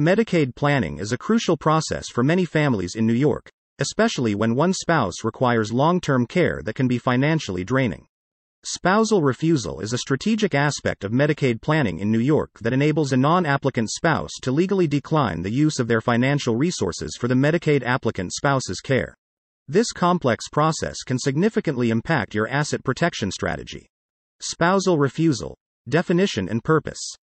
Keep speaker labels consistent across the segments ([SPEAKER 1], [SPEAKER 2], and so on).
[SPEAKER 1] Medicaid planning is a crucial process for many families in New York, especially when one spouse requires long term care that can be financially draining. Spousal refusal is a strategic aspect of Medicaid planning in New York that enables a non applicant spouse to legally decline the use of their financial resources for the Medicaid applicant spouse's care. This complex process can significantly impact your asset protection strategy. Spousal refusal, definition and purpose.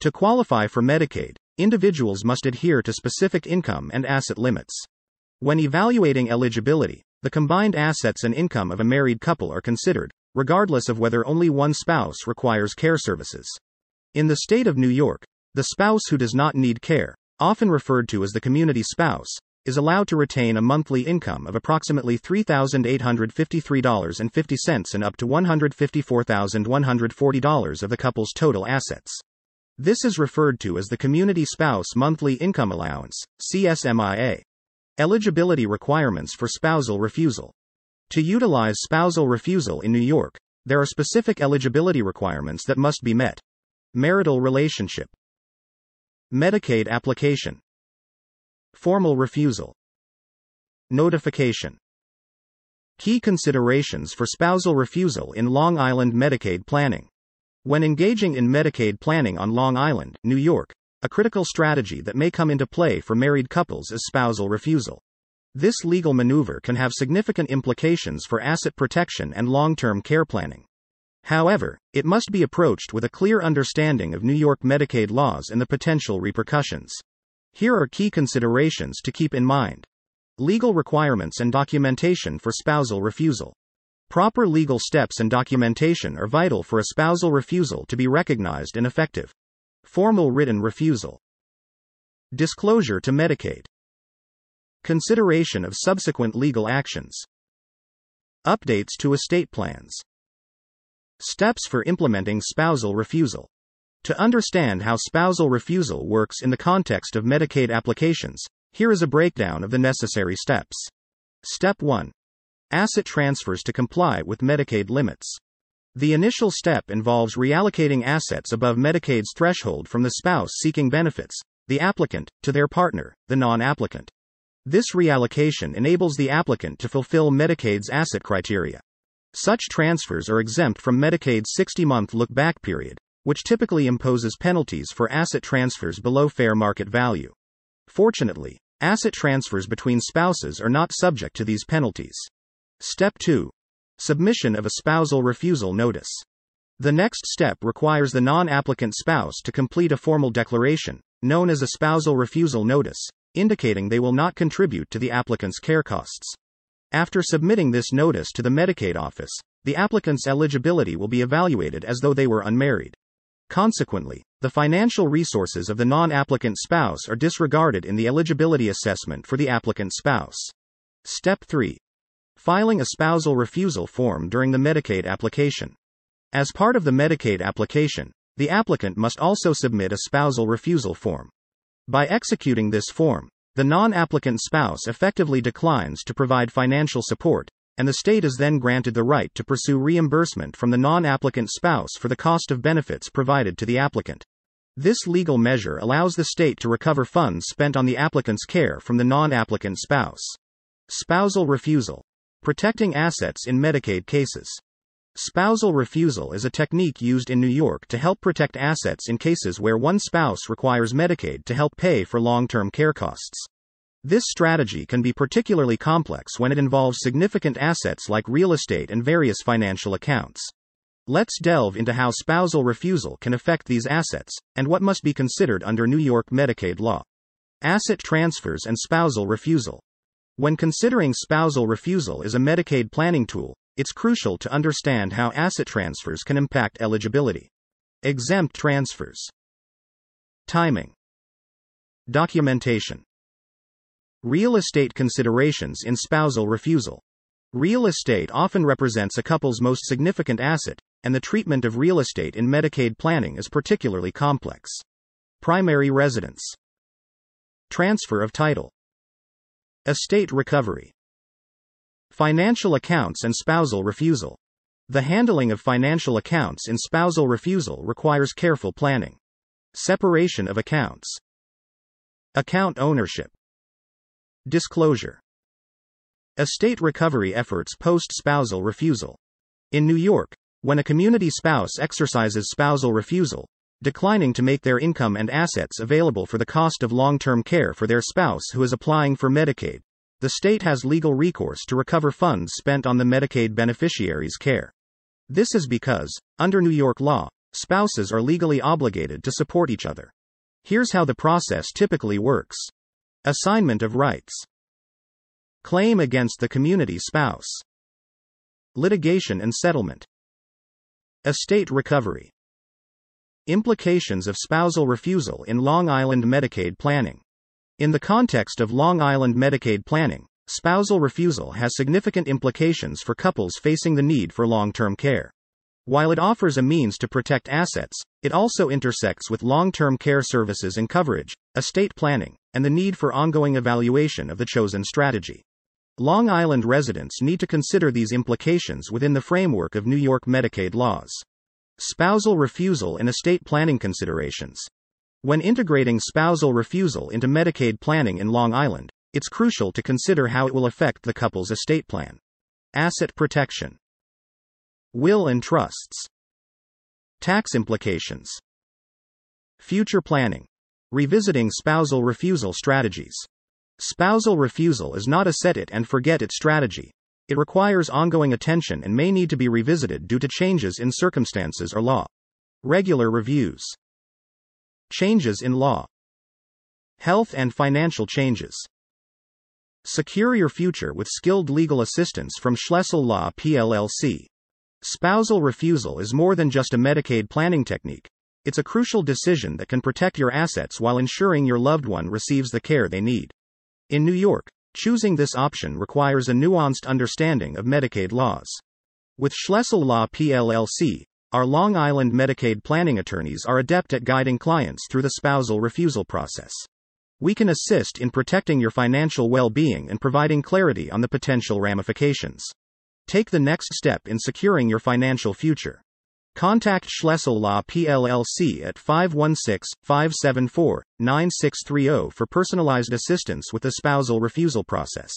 [SPEAKER 1] To qualify for Medicaid, individuals must adhere to specific income and asset limits. When evaluating eligibility, the combined assets and income of a married couple are considered, regardless of whether only one spouse requires care services. In the state of New York, the spouse who does not need care, often referred to as the community spouse, is allowed to retain a monthly income of approximately $3,853.50 and up to $154,140 of the couple's total assets. This is referred to as the Community Spouse Monthly Income Allowance, CSMIA. Eligibility requirements for spousal refusal. To utilize spousal refusal in New York, there are specific eligibility requirements that must be met. Marital relationship, Medicaid application, formal refusal, notification. Key considerations for spousal refusal in Long Island Medicaid planning. When engaging in Medicaid planning on Long Island, New York, a critical strategy that may come into play for married couples is spousal refusal. This legal maneuver can have significant implications for asset protection and long term care planning. However, it must be approached with a clear understanding of New York Medicaid laws and the potential repercussions. Here are key considerations to keep in mind legal requirements and documentation for spousal refusal. Proper legal steps and documentation are vital for a spousal refusal to be recognized and effective. Formal written refusal. Disclosure to Medicaid. Consideration of subsequent legal actions. Updates to estate plans. Steps for implementing spousal refusal. To understand how spousal refusal works in the context of Medicaid applications, here is a breakdown of the necessary steps. Step 1 Asset transfers to comply with Medicaid limits. The initial step involves reallocating assets above Medicaid's threshold from the spouse seeking benefits, the applicant, to their partner, the non applicant. This reallocation enables the applicant to fulfill Medicaid's asset criteria. Such transfers are exempt from Medicaid's 60 month look back period, which typically imposes penalties for asset transfers below fair market value. Fortunately, asset transfers between spouses are not subject to these penalties. Step 2 Submission of a spousal refusal notice. The next step requires the non applicant spouse to complete a formal declaration, known as a spousal refusal notice, indicating they will not contribute to the applicant's care costs. After submitting this notice to the Medicaid office, the applicant's eligibility will be evaluated as though they were unmarried. Consequently, the financial resources of the non applicant spouse are disregarded in the eligibility assessment for the applicant spouse. Step 3 Filing a spousal refusal form during the Medicaid application. As part of the Medicaid application, the applicant must also submit a spousal refusal form. By executing this form, the non applicant spouse effectively declines to provide financial support, and the state is then granted the right to pursue reimbursement from the non applicant spouse for the cost of benefits provided to the applicant. This legal measure allows the state to recover funds spent on the applicant's care from the non applicant spouse. Spousal refusal. Protecting assets in Medicaid cases. Spousal refusal is a technique used in New York to help protect assets in cases where one spouse requires Medicaid to help pay for long term care costs. This strategy can be particularly complex when it involves significant assets like real estate and various financial accounts. Let's delve into how spousal refusal can affect these assets, and what must be considered under New York Medicaid law. Asset transfers and spousal refusal. When considering spousal refusal as a Medicaid planning tool, it's crucial to understand how asset transfers can impact eligibility. Exempt transfers. Timing. Documentation. Real estate considerations in spousal refusal. Real estate often represents a couple's most significant asset, and the treatment of real estate in Medicaid planning is particularly complex. Primary residence. Transfer of title. Estate recovery. Financial accounts and spousal refusal. The handling of financial accounts in spousal refusal requires careful planning. Separation of accounts. Account ownership. Disclosure. Estate recovery efforts post spousal refusal. In New York, when a community spouse exercises spousal refusal, declining to make their income and assets available for the cost of long term care for their spouse who is applying for Medicaid, the state has legal recourse to recover funds spent on the Medicaid beneficiary's care. This is because, under New York law, spouses are legally obligated to support each other. Here's how the process typically works Assignment of rights, Claim against the community spouse, Litigation and settlement, Estate recovery. Implications of spousal refusal in Long Island Medicaid planning. In the context of Long Island Medicaid planning, spousal refusal has significant implications for couples facing the need for long term care. While it offers a means to protect assets, it also intersects with long term care services and coverage, estate planning, and the need for ongoing evaluation of the chosen strategy. Long Island residents need to consider these implications within the framework of New York Medicaid laws. Spousal refusal and estate planning considerations. When integrating spousal refusal into Medicaid planning in Long Island, it's crucial to consider how it will affect the couple's estate plan. Asset protection, will and trusts, tax implications, future planning, revisiting spousal refusal strategies. Spousal refusal is not a set it and forget it strategy. It requires ongoing attention and may need to be revisited due to changes in circumstances or law. Regular reviews. Changes in law. Health and financial changes. Secure your future with skilled legal assistance from Schlessel Law PLLC. Spousal refusal is more than just a Medicaid planning technique. It's a crucial decision that can protect your assets while ensuring your loved one receives the care they need. In New York, choosing this option requires a nuanced understanding of Medicaid laws. With Schlessel Law PLLC, our Long Island Medicaid planning attorneys are adept at guiding clients through the spousal refusal process. We can assist in protecting your financial well being and providing clarity on the potential ramifications. Take the next step in securing your financial future. Contact Schlessel Law PLLC at 516-574-9630 for personalized assistance with the spousal refusal process.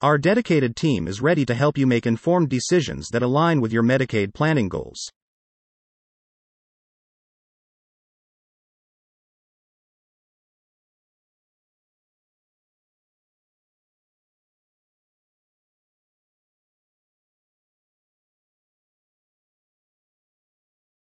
[SPEAKER 1] Our dedicated team is ready to help you make informed decisions that align with your Medicaid planning goals.